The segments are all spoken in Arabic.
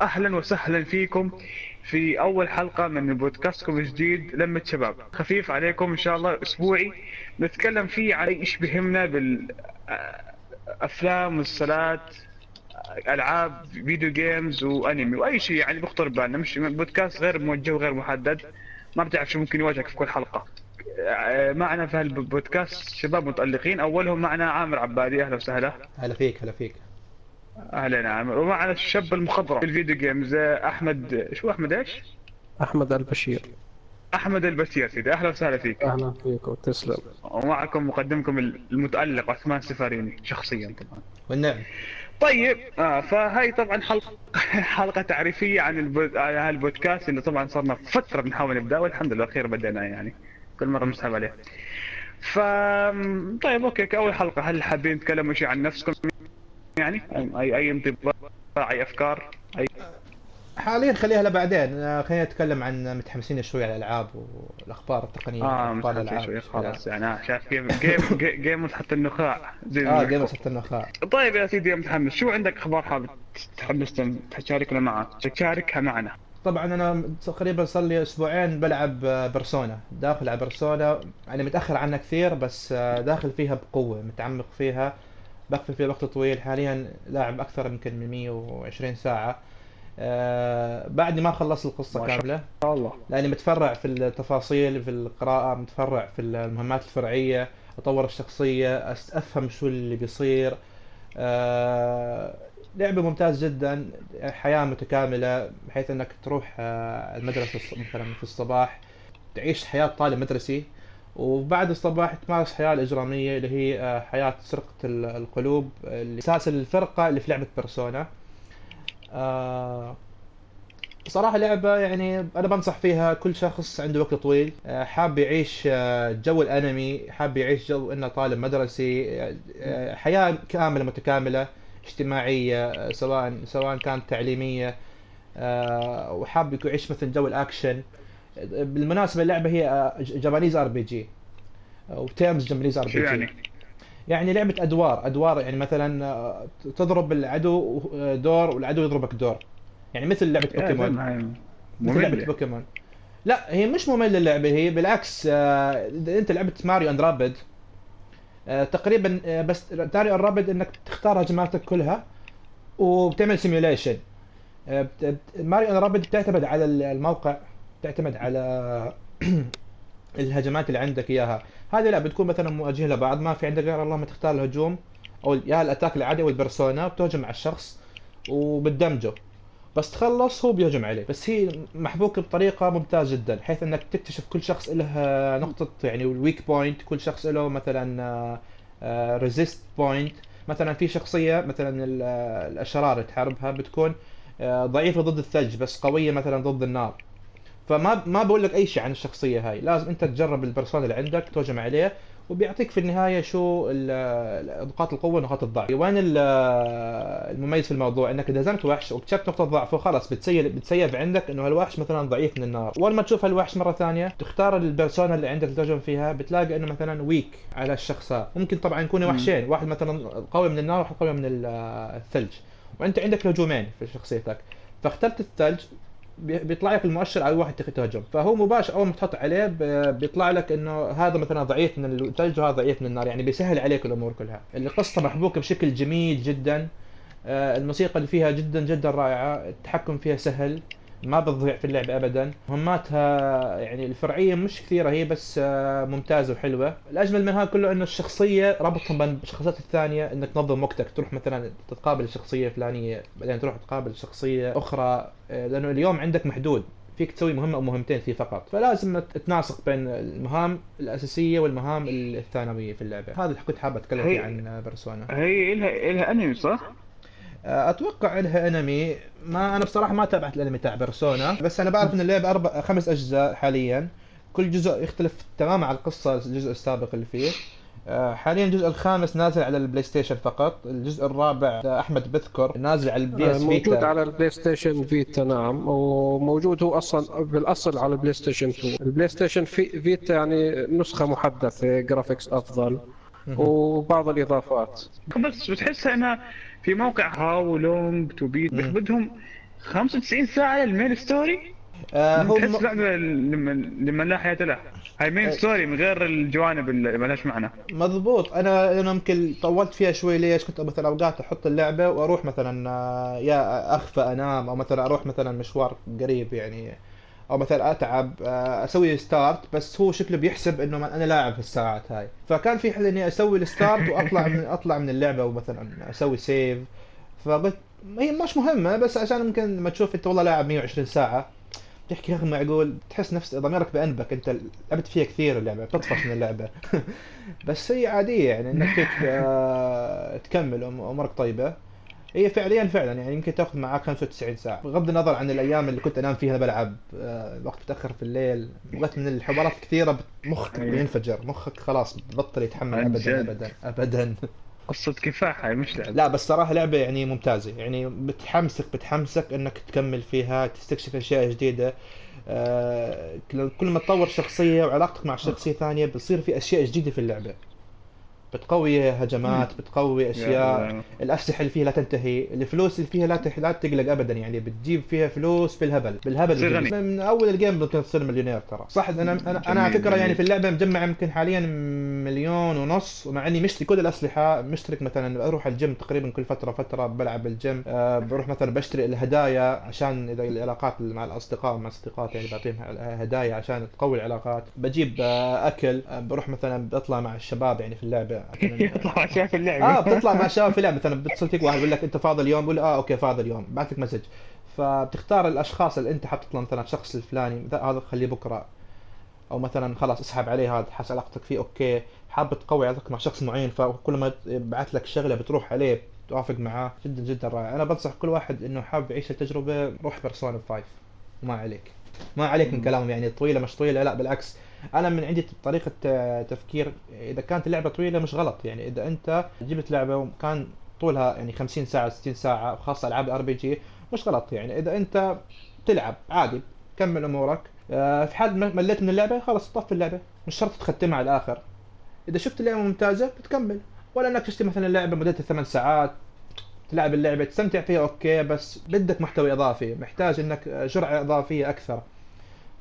واهلا وسهلا فيكم في أول حلقة من بودكاستكم الجديد لمة شباب. خفيف عليكم إن شاء الله أسبوعي. نتكلم فيه عن إيش بهمنا بالأفلام مسلسلات ألعاب فيديو جيمز وأنمي وأي شيء يعني بيخطر ببالنا مش بودكاست غير موجه وغير محدد. ما بتعرف شو ممكن يواجهك في كل حلقة. معنا في هالبودكاست شباب متألقين. أولهم معنا عامر عبادي. أهلا وسهلا. هلا فيك هلا فيك. أهلا عامر ومعنا الشاب المخضرم في ال video games أحمد شو أحمد إيش؟ أحمد البشير. أحمد البشير سيدي أهلا وسهلا فيك. أهلا فيك وتسلم. ومعكم مقدمكم المتألق عثمان السفاريني شخصيا طبعا. والنعم طيب آه فهاي طبعا حلقه حلقة تعريفية عن البود... عن هالبودكاست اللي طبعا صرنا فترة بنحاول نبدأ والحمد لله أخيرا بدينا يعني. كل مرة بنسحب عليه. ف طيب okay كأول حلقة هل حابين تتكلموا شيء عن نفسكم؟ يعني؟ اي اي انطباع أي أفكار اي حاليا خليها لبعدين آه، خلينا نتكلم عن متحمسين شوي على الألعاب والأخبار التقنية آه متحمسين شوي خلاص يعني آه، شايف game game game حتى النخاع زي آه game. حتى النخاع. طيب يا سيدي يا متحمس شو عندك أخبار حابب تحمس تشاركنا معها تشاركها معنا. طبعا أنا تقريبا صار لي أسبوعين بلعب آه، Persona داخل على Persona أنا متأخر عنها كثير بس داخل فيها بقوة متعمق فيها. بقضي فيها وقت طويل حاليا لاعب أكثر يمكن من 120 ساعة. آه، بعد ما خلصت القصة ما شاء كاملة الله. لأني متفرع في التفاصيل في القراءة متفرع في المهمات الفرعية أطور الشخصية أس- أفهم شو اللي بيصير. آه، لعبة ممتاز جدا حياة متكاملة بحيث إنك تروح آه، المدرسة مثلا في الصباح تعيش حياة طالب مدرسي. وبعد الصباح تمارس حياة الإجرامية اللي هي آه، حياة سرقة ال- القلوب اللي أساس الفرقة اللي في لعبة بيرسونا آه، صراحة لعبة يعني أنا بنصح فيها كل شخص عنده وقت طويل. آه، حاب يعيش جو الأنمي حاب يعيش جو إنه طالب مدرسي. حياة كاملة متكاملة اجتماعية آه، سواء سواء كانت تعليمية. آه، وحاب يعيش مثل جو الأكشن. بالمناسبة اللعبة هي Japanese RPG و turns Japanese RPG يعني؟ يعني لعبة أدوار. أدوار يعني مثلا آه، تضرب العدو آه، دور والعدو يضربك دور. يعني مثل لعبة بوكيمون مثل لعبة مملة. بوكيمون لا هي مش مملة اللعبة. هي بالعكس آه، إذا أنت لعبت Mario and Rabbids تقريبا بس Mario and Rabbids إنك تختار هجماتك كلها وبتعمل simulation Mario and Rabbids بتعتمد على الموقع. بتعتمد على الهجمات اللي عندك إياها. هذه لا بتكون مثلا مواجهين لبعض ما في عندك غير اللهم تختار الهجوم أو يا ال attack العادي أو ال Persona بتهجم على الشخص وبتدمجه. بس تخلص هو بيهجم عليه بس هي محبوكه بطريقة ممتازة جدا بحيث إنك تكتشف كل شخص له نقطة يعني ال weak point كل شخص له مثلا resist point مثلا في شخصية مثلا ال- آه، الأشرار تحاربها بتكون آه، ضعيفة ضد الثلج بس قوية مثلا ضد النار. فما ما بقول لك أي شيء عن الشخصية هاي. لازم أنت تجرب ال Persona اللي عندك تهجم عليه وبيعطيك في النهاية شو نقاط القوة ونقاط الضعف. وين ال- المميز في الموضوع؟ إنك إذا هزمت وحش واكتشفت نقطة ضعفه خلاص بتسيب بتسيب عندك إنه هالوحش مثلا ضعيف من النار. أول ما تشوف هالوحش مرة ثانية تختار ال Persona اللي عندك تهجم فيها بتلاقي إنه مثلا weak على الشخص ممكن طبعا يكون وحشين. واحد مثلا قوي من النار وواحد قوي من ال- الثلج. وأنت عندك هجومين في شخصيتك. فاخترت الثلج بيطلع لك المؤشر على واحد تهجم فهو مباشر أول ما تحط عليه بيطلع لك إنه هذا مثلا ضعيف من الثلج وهذا ضعيف من النار. يعني بيسهل عليك الأمور كلها. القصة محبوكة بشكل جميل جدا. آه، الموسيقى اللي فيها جدا جدا رائعة. التحكم فيها سهل. ما بتضيع في اللعبة ابدا. مهماتها يعني الفرعية مش كثيرة هي بس آه، ممتازة وحلوة. الأجمل من هذا كله إنه الشخصية ربطهم بين الشخصيات الثانية إنك تنظم وقتك تروح مثلا تتقابل الشخصية الفلانية بعدين تروح تقابل شخصية أخرى آه، لأنه اليوم عندك محدود. فيك تسوي مهمة أو مهمتين فيه فقط. فلازم تناسق بين المهام الأساسية والمهام الثانوية في اللعبة. هذا اللي كنت حابة أتكلم فيه عن Persona هي إلها إلها أنمي صح؟ أتوقع لها أنمي. ما أنا بصراحة ما تابعت الأنمي تاع Persona بس أنا بعرف إن اللعبة أربع خمس أجزاء حاليا. كل جزء يختلف تماما عن القصة الجزء السابق اللي فيه. آه، حاليا الجزء الخامس نازل على ال PlayStation فقط. الجزء الرابع آه، أحمد بذكر نازل على ال PS موجود Vita. على ال PlayStation Vita نعم. وموجود هو أصلا بالأصل على ال PlayStation 2 ال PlayStation في Vita يعني نسخة محدثة graphics أفضل. وبعض الإضافات. بس بتحسها إنها في موقع How Long to Beat مم. بدهم 95 ساعة لل main story آه هو تحس. لعبة لما لمن لا حياة له هاي main أه. story من غير الجوانب اللي ما لهاش معنى مضبوط أنا أنا يمكن طولت فيها شوي ليش كنت مثلا أوقات أحط اللعبة وأروح مثلا آه، يا أغفى أنام أو مثلا أروح مثلا مشوار قريب يعني أو مثلا أتعب آه، أسوي start بس هو شكله بيحسب إنه أنا لاعب في الساعات هاي. فكان في حل إني أسوي ال start وأطلع من أطلع من اللعبة ومثلا أسوي save فقلت هي مش مهمة بس عشان يمكن لما تشوف أنت والله لاعب 120 ساعة. تحكي يا أخي معقول تحس نفس ضميرك بأنبك أنت لعبت فيها كثير اللعبة بتطفش من اللعبة. بس هي عادية يعني إنك آه، تكمل أمورك طيبة. هي فعليا فعلا يعني يمكن تأخذ معك 95 ساعة. بغض النظر عن الأيام اللي كنت أنام فيها بلعب آه، وقت متأخر في الليل وقت من الحوارات كثيرة مخك بينفجر. مخك خلاص بطل يتحمل ابدا. ابدا ابدا. قصة كفاح هاي مش لعبة. لا بس صراحة لعبة يعني ممتازة. يعني بتحمسك بتحمسك إنك تكمل فيها تستكشف أشياء جديدة. آه، كل كل ما تطور شخصية وعلاقتك مع شخصية ثانية بتصير في أشياء جديدة في اللعبة. بتقوي هجمات بتقوي أشياء. يا- الأسلحة اللي فيها لا تنتهي الفلوس اللي فيها لا تح... لا تقلق ابدا يعني بتجيب فيها فلوس بالهبل بالهبل. من أول الجيم ممكن تصير مليونير ترى. صح أنا أنا أنا على جميل، فكره يعني جميل. في اللعبة مجمع يمكن حاليا مليون ونص ومع إني مشتري كل الأسلحة. مشترك مثلا أروح الجيم تقريبا كل فترة فترة بلعب الجيم. أه بروح مثلا بشتري الهدايا عشان إذا العلاقات مع الأصدقاء مع الاصدقاء يعني بعطيهم هدايا عشان تقوي العلاقات. بجيب آه، أكل. آه، بروح مثلا بطلع مع الشباب يعني في اللعبة. يطلع شايف اللعبة. آه بتطلع مع الشباب في لعبه مثلا بتصل فيك واحد يقول لك أنت فاضي اليوم؟ بقول له آه okay فاضي اليوم. بعث لك message. فبتختار الأشخاص اللي أنت حاطط له مثلا الشخص الفلاني هذا خليه بكرة. أو مثلا خلاص اسحب عليه هذا حس علاقتك فيه okay. حاب تقوي علاقتك مع شخص معين فكل ما يبعث لك شغلة بتروح عليه توافق معاه. جدا جدا رائع. أنا بنصح كل واحد إنه حاب يعيش التجربة روح Persona 5 وما عليك. ما عليك من كلامهم يعني طويلة مش طويلة. لا بالعكس. أنا من عندي طريقة آه، تفكير. إذا كانت اللعبة طويلة مش غلط. يعني إذا أنت جبت لعبة وكان طولها يعني 50 ساعة 60 ساعة خاصة ألعاب RPG مش غلط. يعني إذا أنت تلعب عادي كمل أمورك. آه، في حال مليت من اللعبة خلاص طفي اللعبة. مش شرط تختمها على الآخر. إذا شفت اللعبة ممتازة بتكمل. ولا إنك تشتري مثلا اللعبه مدتها ثمان ساعات تلعب اللعبة تستمتع فيها okay بس بدك محتوى إضافي. محتاج إنك جرعة إضافية أكثر.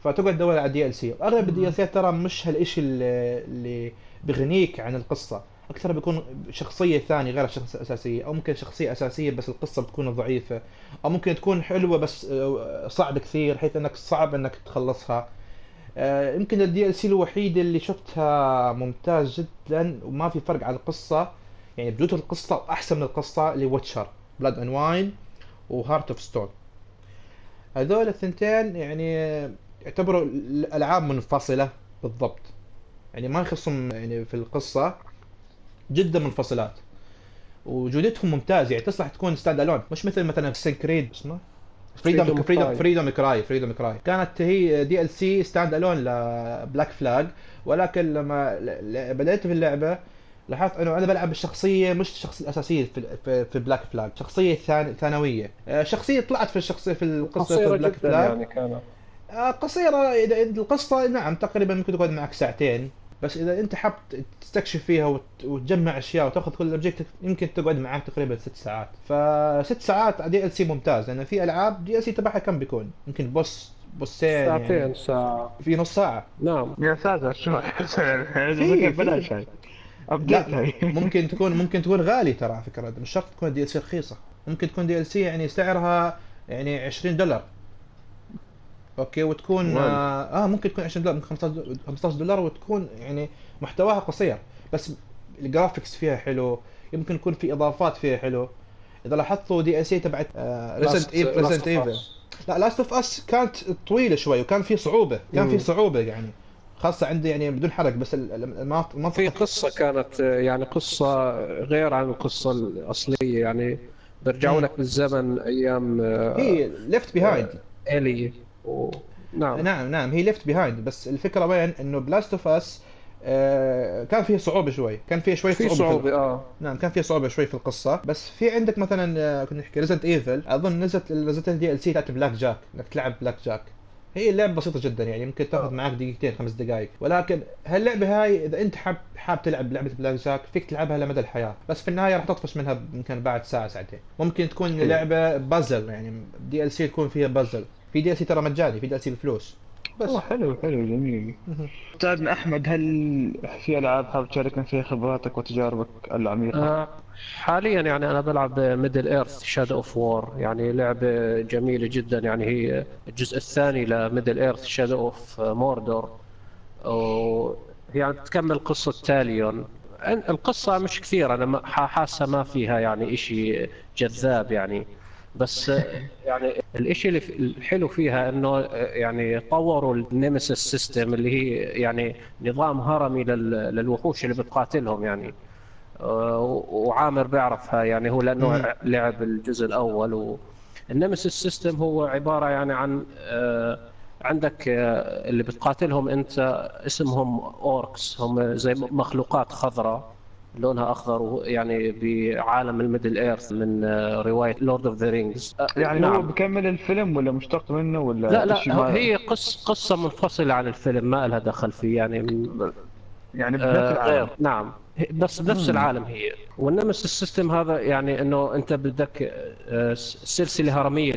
فتقعد تدور على DLC أغلب ال DLC ترى مش هالشيء اللي, بغنيك عن القصة. أكثر بيكون شخصية ثانية غير الشخصيه الاساسيه أو ممكن شخصية أساسية بس القصة بتكون ضعيفة أو ممكن تكون حلوة بس آه، صعب كثير حيث إنك صعب إنك تخلصها. آه، يمكن ال DLC الوحيد اللي شفتها ممتاز جدا وما في فرق على القصة يعني بجوده القصة أحسن من القصة اللي Witcher Blood and Wine و Hearts of Stone هذول الثنتين يعني يعتبروا الألعاب منفصلة بالضبط. يعني ما يخصهم يعني في القصة جدا منفصلات. وجودتهم ممتازه يعني تصلح تكون standalone مش مثل مثلا Assassin's Creed اسمه؟ فريدوم فريدوم. فريدوم كراي فريدوم كراي كانت هي DLC standalone ل Black Flag ولكن لما بدأت في اللعبة لاحظت إنه أنا بلعب الشخصيه مش الشخصيه الاساسيه في في, في Black Flag شخصية ثان- ثانوية. آه، شخصية طلعت في الشخصية في القصة في Black Flag يعني كانت. آه، قصيرة إذا إذا القصة نعم تقريبا ممكن تقعد معك ساعتين. بس إذا أنت حاب تستكشف فيها وت- وتجمع أشياء وتأخذ كل ال objectives يمكن تقعد معك تقريبا ست ساعات. فست ساعات DLC ممتاز لأن في ألعاب DLC تبعها كم بيكون؟ يمكن boss بوسين ساعتين يعني ساعة. في نص ساعة. نعم. يا ساتر شو؟ بلاش هاي. ممكن تكون ممكن تكون غالي ترى على فكرة. مش شرط تكون DLC رخيصة. ممكن تكون DLC يعني سعرها يعني 20 دولار. Okay وتكون والله. آه, آه ممكن تكون 20 دولار ممكن 15 15 دولار وتكون يعني محتواها قصير. بس ال graphics فيها حلو يمكن يكون في إضافات فيها حلو. إذا لاحظتوا DLC تبعت Resident Ev Resident Evil لا Last of Us كانت طويلة شوي وكان في صعوبة كان في. صعوبة يعني. خاصة عندي يعني بدون حرق بس المناطق في قصة كانت يعني قصة غير عن القصة الأصلية يعني. بيرجعوا. لك بالزمن أيام آه، هي Left Behind إيلي و... نعم. نعم نعم هي Left Behind بس الفكرة وين؟ إنه ب Last of Us كان فيه صعوبة شوي كان فيه شوي في صعوبة, صعوبة آه. نعم كان فيه صعوبة شوي في القصة بس في عندك مثلا آه، كنا نحكي Resident Evil أظن نزلت نزلت ال DLC تاعت بلاك جاك إنك تلعب بلاك جاك هي اللعبة بسيطة جدا يعني ممكن تأخذ معك دقيقتين خمس دقائق ولكن هاللعبة هاي إذا أنت حاب حاب تلعب لعبة بلاك جاك فيك تلعبها لمدى الحياة. بس في النهاية راح تطفش منها يمكن بعد ساعة ساعتين. ممكن تكون حلو. لعبة بازل يعني DLC تكون فيها بازل في DLC ترى مجاني في DLC بفلوس. بس. والله حلو حلو جميل. استاذنا أحمد هل في ألعاب حاب تشاركنا فيها خبراتك وتجاربك العميقة؟ آه، حاليا يعني أنا بلعب Middle-earth Shadow of War يعني لعبة جميلة جدا. يعني هي الجزء الثاني ل Middle-earth Shadow of Mordor و يعني تكمل قصة تاليون القصة مش كثيرة أنا حاسة ما فيها يعني إشي جذاب يعني. بس يعني الإشي اللي الحلو فيها إنه يعني طوروا ال Nemesis system اللي هي يعني نظام هرمي لل- للوحوش اللي بتقاتلهم يعني. آه، وعامر بيعرفها يعني هو لأنه مم. لعب الجزء الأول. و ال Nemesis system هو عبارة يعني عن آه، عندك آه، اللي بتقاتلهم أنت اسمهم orcs هم زي مخلوقات خضراء. لونها أخضر يعني بعالم ال Middle-earth من آه، رواية Lord of the Rings يعني هو بكمل الفيلم ولا مشتق منه ولا لا لا هي قص قصة منفصلة عن الفيلم ما لها دخل فيه يعني يعني بنفس آه، العالم نعم. بنفس مم. العالم هي. وال Nemesis ال system هذا يعني إنه أنت بدك آه، سلسلة هرمية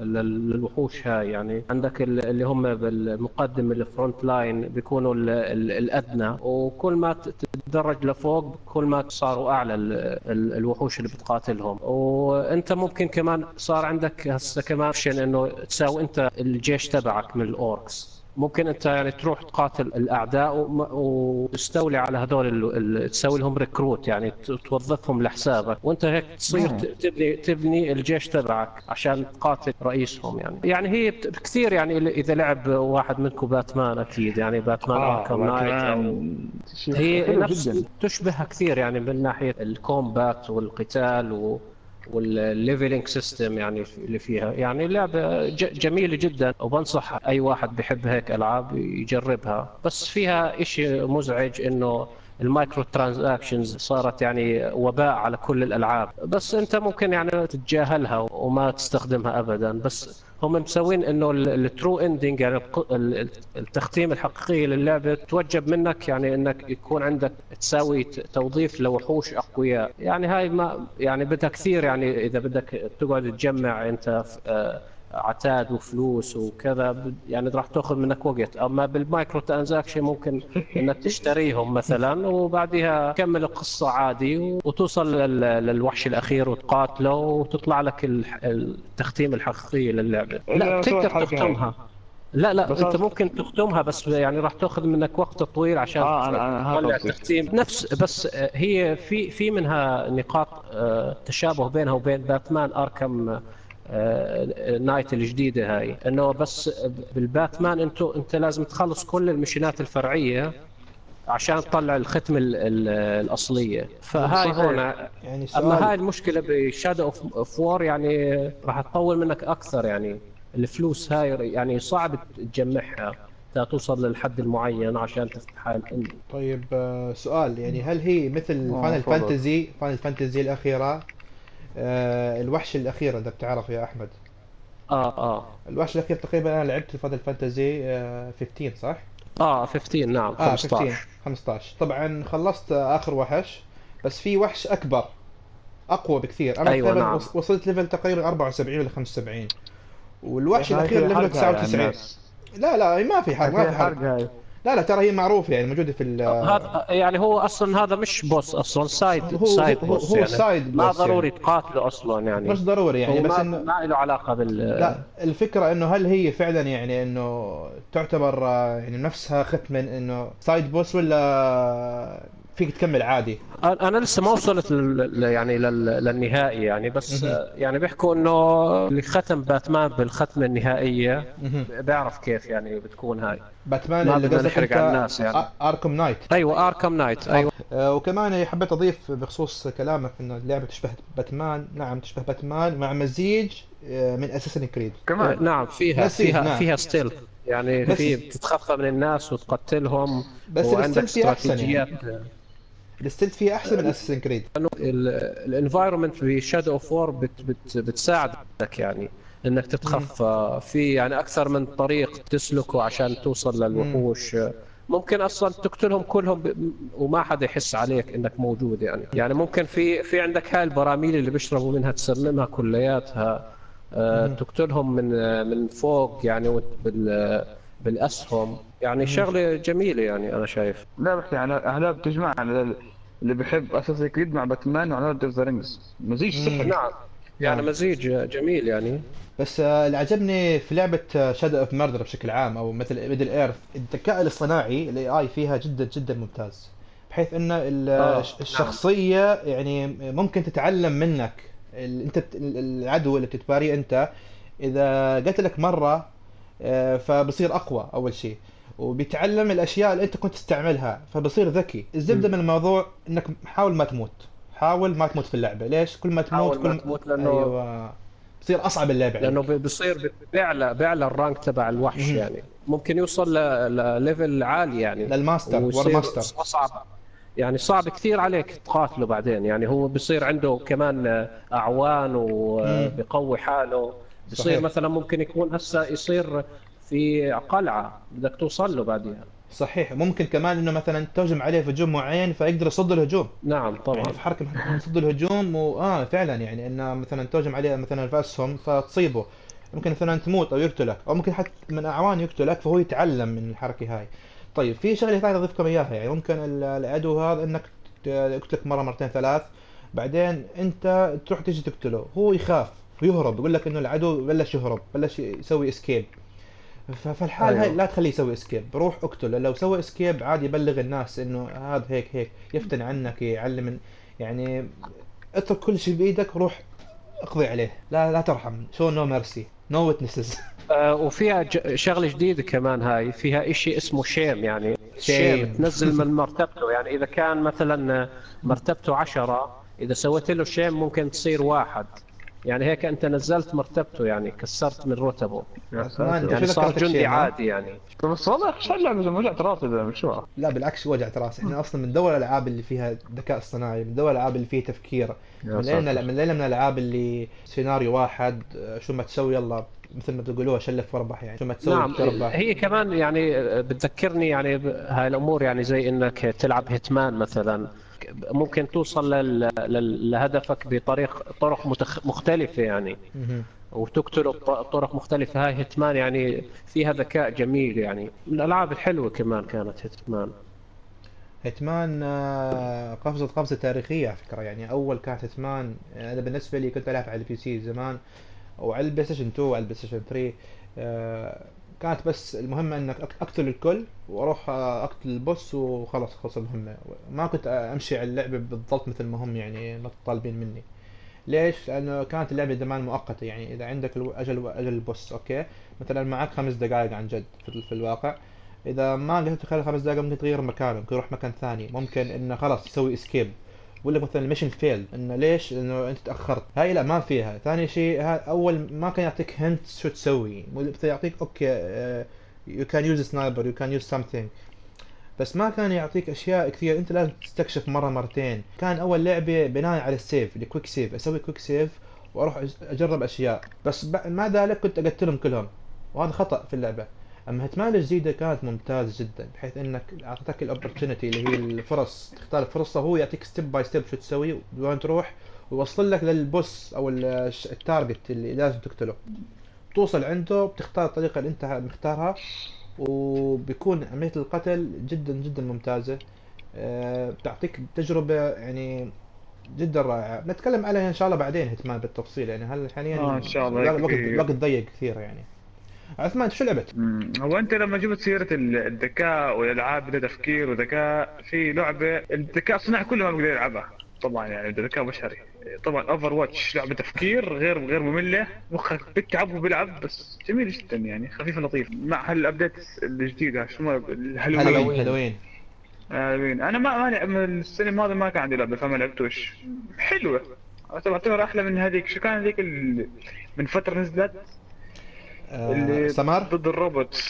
للوحوش هاي يعني. عندك ال- اللي هم بالمقدم ال front line بيكونوا ال- ال- الأدنى. وكل ما تتدرج لفوق كل ما صاروا أعلى ال- ال- الوحوش اللي بتقاتلهم. وأنت ممكن كمان صار عندك هسه كمان إنه تساوي أنت الجيش تبعك من ال orcs. ممكن أنت يعني تروح تقاتل الأعداء وتستولي على هذول تسوي لهم recruit يعني توظفهم لحسابك. وأنت هيك تصير نعم. تبني تبني الجيش تبعك عشان تقاتل رئيسهم يعني. يعني هي كثير يعني إذا لعب واحد منكم باتمان أكيد يعني باتمان آه، Arkham Knight شيء هي نفس جدا. تشبهها كثير يعني من ناحية ال combat والقتال و وال leveling system يعني اللي فيها. يعني لعبة جميلة جدا. وبنصح أي واحد بيحب هيك ألعاب يجربها. بس فيها إشي مزعج إنه ال microtransactions صارت يعني وباء على كل الألعاب. بس أنت ممكن يعني تتجاهلها وما تستخدمها ابدا. بس هم مسوين إنه ال true ending يعني التختيم الحقيقي للعبة. توجب منك يعني إنك يكون عندك تساوي توظيف لوحوش أقوياء. يعني هاي ما يعني بدها كثير يعني إذا بدك تقعد تجمع أنت آه، عتاد وفلوس وكذا يعني راح تأخذ منك وقت أما بال microtransaction ممكن إنك تشتريهم مثلا وبعدها تكمل القصة عادي وتوصل لل- للوحش الأخير وتقاتله وتطلع لك التختيم الحقيقي للعبة لا تقدر. تختمها لا لا أنت ممكن تختمها بس يعني راح تأخذ منك وقت طويل عشان أنا هذا تطلع. تختيم نفس بس هي في في منها نقاط آه، تشابه بينها وبين Batman Arkham Knight الجديدة هاي. إنه بس بالباتمان انتو انت لازم تخلص كل ال missionات الفرعية عشان تطلع الختم ال- ال- الأصلية. فهاي صحيح. هون يعني أما هاي المشكلة ب Shadow of War يعني راح تطول منك أكثر يعني. الفلوس هاي يعني صعب تجمعها توصل للحد المعين عشان تفتح ال- طيب آه، سؤال. يعني هل هي مثل آه، Final. Fantasy Final Fantasy الأخيرة؟ آه، الوحش الأخير إذا بتعرف يا أحمد. آه آه. الوحش الأخير تقريبا أنا لعبت Final Fantasy آه، 15 صح؟ آه 15 نعم آه 15 15 15 طبعا خلصت آه، آخر وحش بس في وحش أكبر أقوى بكثير. أنا أيوة، تقريبا نعم. وص- وصلت level تقريبا 74 ولا 75 والوحش الأخير level حرق هاي على 99 الناس. لا لا ما في حرق ما في حرق. لا لا ترى هي معروفة يعني موجودة في ال- هذا يعني هو أصلا هذا مش boss أصلا side هو- side هو- boss هو يعني side ما boss ضروري يعني. تقاتله أصلا يعني مش ضروري يعني بس ما, انه ما له علاقة بال لا الفكرة إنه هل هي فعلا يعني إنه تعتبر آه، يعني نفسها ختم من إنه side boss ولا فيك تكمل عادي أنا لسه ما وصلت لل... يعني لل... للنهائي يعني بس. آه، يعني بيحكوا إنه اللي ختم باتمان بالختمة النهائية. بيعرف كيف يعني بتكون هاي باتمان ما اللي بدنا قصدك على الناس يعني. Arkham Knight. أيوه Arkham Knight أيوه. آه، وكمان حبيت أضيف بخصوص كلامك إنه اللعبة تشبه باتمان. نعم تشبه باتمان مع مزيج آه، من Assassin's Creed كمان. نعم فيها فيها نعم. فيها stealth يعني في بتتخفى من الناس وتقتلهم بس وعندك أحسن استراتيجيات. يعني ال stealth فيه أحسن من Assassin's Creed ال environment ب Shadow of War but but بتساعدك يعني. إنك تتخفى. في يعني أكثر من طريق تسلكه عشان توصل للوحوش. ممكن أصلا تقتلهم كلهم ب... وما حدا يحس عليك إنك موجود يعني. يعني ممكن في في عندك هاي البراميل اللي بيشربوا منها تسممها كلياتها. آه، تقتلهم من من فوق يعني بال بالأسهم. يعني شغلة جميلة يعني أنا شايف. لا بحكي على أهلا بتجمع على اللي بيحب Assassin's Creed مع باتمان وعلى the Rings مزيج سحر نعم. يعني. مزيج جميل يعني. بس آه، اللي عجبني في لعبة Shadow of Mordor بشكل عام أو مثل Middle-earth الذكاء الاصطناعي ال AI فيها جدا جدا ممتاز. بحيث إن آه، الشخصية يعني ممكن تتعلم منك أنت العدو اللي بتتباريه أنت. إذا قتلك مرة آه، فبصير أقوى أول شيء. وبيتعلم الأشياء اللي أنت كنت تستعملها فبصير ذكي. الزبدة من الموضوع إنك حاول ما تموت. حاول ما تموت في اللعبة. ليش؟ كل ما تموت حاول كل ما تموت لأنه- أيوه. بصير أصعب اللعبة لأنه ب- بصير بيعلى بيعلى ال rank تبع الوحش مم. يعني. ممكن يوصل ل- ل level عالي يعني. للماستر ويصير war master اصعب يعني صعب كثير عليك تقاتله بعدين يعني. هو بصير عنده كمان أعوان. وبقوي حاله. بصير صحيح. مثلا ممكن يكون هسه يصير في قلعة بدك توصل له بعديها صحيح. ممكن كمان إنه مثلا تهجم عليه في هجوم معين فيقدر يصد الهجوم. نعم طبعا. يعني في حركة يصد الهجوم واه فعلا يعني إنه مثلا تهجم عليه مثلا في اسهم فتصيبه. ممكن مثلا تموت أو يقتلك أو ممكن حتى من أعوان يقتلك فهو يتعلم من الحركة هاي. طيب في شغلة ثانية اضيفكم إياها. يعني ممكن ال- العدو هذا إنك يقتلك مرة مرتين ثلاث. بعدين أنت تروح تيجي تقتله. هو يخاف ويهرب يقول لك إنه العدو بلش يهرب بلش يسوي escape فالحال هاي أيوه. لا تخليه يسوي escape روح اقتله. لو سوى escape عادي يبلغ الناس إنه هذا هيك هيك. يفتن عنك يعلم يعني اترك كل شيء بإيدك روح اقضي عليه. لا لا ترحم. شو؟ no mercy no witnesses وفيها ج- شغلة جديدة كمان هاي. فيها إشي اسمه shame يعني shame Shame. تنزل من مرتبته. يعني إذا كان مثلا مرتبته عشرة إذا سويت له شيم ممكن تصير واحد. يعني هيك أنت نزلت مرتبته يعني كسرت من رتبه. يعني شو صار جندي؟ عادي يعني. بس والله إيش اللعبة وجعت راسي شو. لا بالعكس وجعة راس إحنا أصلا من دور الألعاب اللي فيها ذكاء اصطناعي من دور الألعاب اللي فيها تفكير. من ليلة. من ليلة من الألعاب اللي سيناريو واحد شو ما تسوي يلا مثل ما تقولوها شلف واربح يعني. شو ما تسوي نعم تربح. هي كمان يعني بتذكرني يعني هاي الأمور يعني زي إنك تلعب Hitman مثلا. ممكن توصل. لهدفك بطريق طرق متخ... مختلفة يعني. وتقتله بطرق مختلفة هاي Hitman يعني فيها ذكاء جميل يعني من الألعاب الحلوه كمان كانت هيتمان هيتمان آه، قفزة قفزة تاريخية على فكرة يعني أول كانت Hitman أنا بالنسبة لي كنت ألعب على ال PC زمان وعلى ال PlayStation 2 وعلى ال PlayStation 3 آه، كانت بس المهمة إنك أق- أقتل الكل وأروح آه، أقتل ال boss وخلاص خلص المهمة. ما كنت أمشي على اللعبة بالضبط مثل ما هم يعني طالبين مني. ليش؟ لأنه كانت اللعبة زمان مؤقتة يعني. إذا عندك أجل أجل ال boss okay؟ مثلا معك خمس دقائق عن جد في, ال- في الواقع. إذا ما قدرت خلال خمس دقائق ممكن تغير مكانه ممكن يروح مكان ثاني. ممكن إنه خلاص تسوي escape ولا مثلا ال mission fail إنه ليش؟ لأنه أنت تأخرت. هاي لا ما فيها. ثاني شيء أول ما كان يعطيك hint شو تسوي. يعطيك okay you can use sniper you can use something بس ما كان يعطيك أشياء كثير. أنت لازم تستكشف مرة مرتين. كان أول لعبة بناء على ال save ال quick save أسوي quick save وأروح أجرب أشياء. بس مع ذلك كنت أقتلهم كلهم. وهذا خطأ في اللعبة. اما Hitman الجديده كانت ممتازة جدا بحيث إنك اعطتك ال opportunity اللي هي الفرص تختار الفرصة هو يعطيك step by step شو تسوي وين تروح ويوصل لك لل boss أو ال target اللي لازم تقتله توصل عنده بتختار الطريقة اللي أنت مختارها وبيكون عمليه القتل جدا جدا ممتازة آه، بتعطيك تجربة يعني جدا رائعة نتكلم عليها إن شاء الله بعدين هتمان بالتفصيل يعني هل حاليا آه، إن شاء الله. الوقت. الوقت ضيق كثير يعني عثمان شو لعبت؟ هو أنت لما جبت سيرة ال- الذكاء والألعاب ذا تفكير وذكاء في لعبة الذكاء الصناعي كله ما بيقدر يلعبها. طبعا يعني ذكاء بشري. طبعا Overwatch لعبة تفكير غير غير مملة. مخك بتعب وبيلعب بس جميل جدا يعني. خفيف لطيف مع هال update الجديدة. شو ما ال Halloween Halloween. Halloween. أنا ما ما لعب- من السنة الماضية ما كان عندي لعبة فما لعبتوش حلوة. تعتبر أحلى من هذيك. شو كان هذيك ال- من فترة نزلت؟ اللي سمر؟ ضد الروبوت.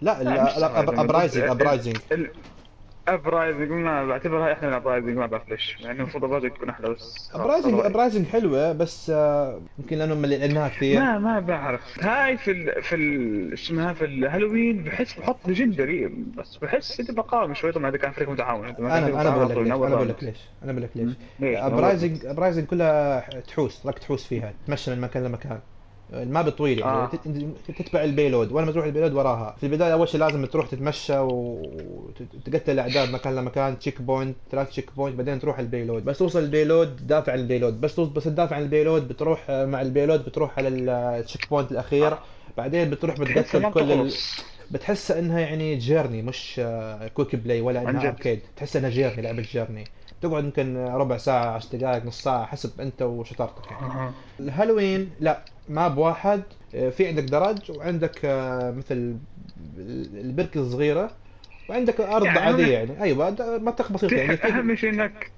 لا لا، يعني Uprising Uprising ال- Uprising ما بعتبرها أحلى من Uprising ما بعرف ليش. مع انه المفروض Uprising تكون أحلى بس Uprising Uprising حلوة بس آه، يمكن لأنه مليناها كثير. ما ما بعرف. هاي في ال في ال اسمها في الهالوين بحس بحط legendary بس بحس انت بقاوم شوي. طبعا اذا كان فريق متعاون. أنا أنا بقول لك أنا بقول لك ليش أنا بقول لك ليش. ليش؟ Uprising Uprising كلها تحوس لك تحوس فيها تمشي من مكان لمكان. ما بطويل يعني. آه. تتبع ال payload. وأنا ما تروح ال payload وراها. في البداية أول شيء لازم تروح تتمشى وتقتل الأعداء من مكان لمكان. checkpoint ثلاث checkpoint بعدين تروح ال payload. بس توصل ال payload تدافع عن ال payload. بس توصل بس تدافع عن البيلود. بتروح آه، مع ال payload بتروح على ال checkpoint الأخير. بعدين بتروح بتقتل كل ال... بتحس إنها يعني journey مش quick play ولا انها. arcade تحس إنها journey لعبة journey تقعد يمكن ربع ساعة 10 دقائق نص ساعة حسب أنت وشطارتك يعني. الهالوين لا map واحد. آه، في عندك درج وعندك آه، مثل البركه الصغيرة وعندك أرض يعني عادية يعني. أيوه منطقه بسيطه يعني. أهم شيء إنك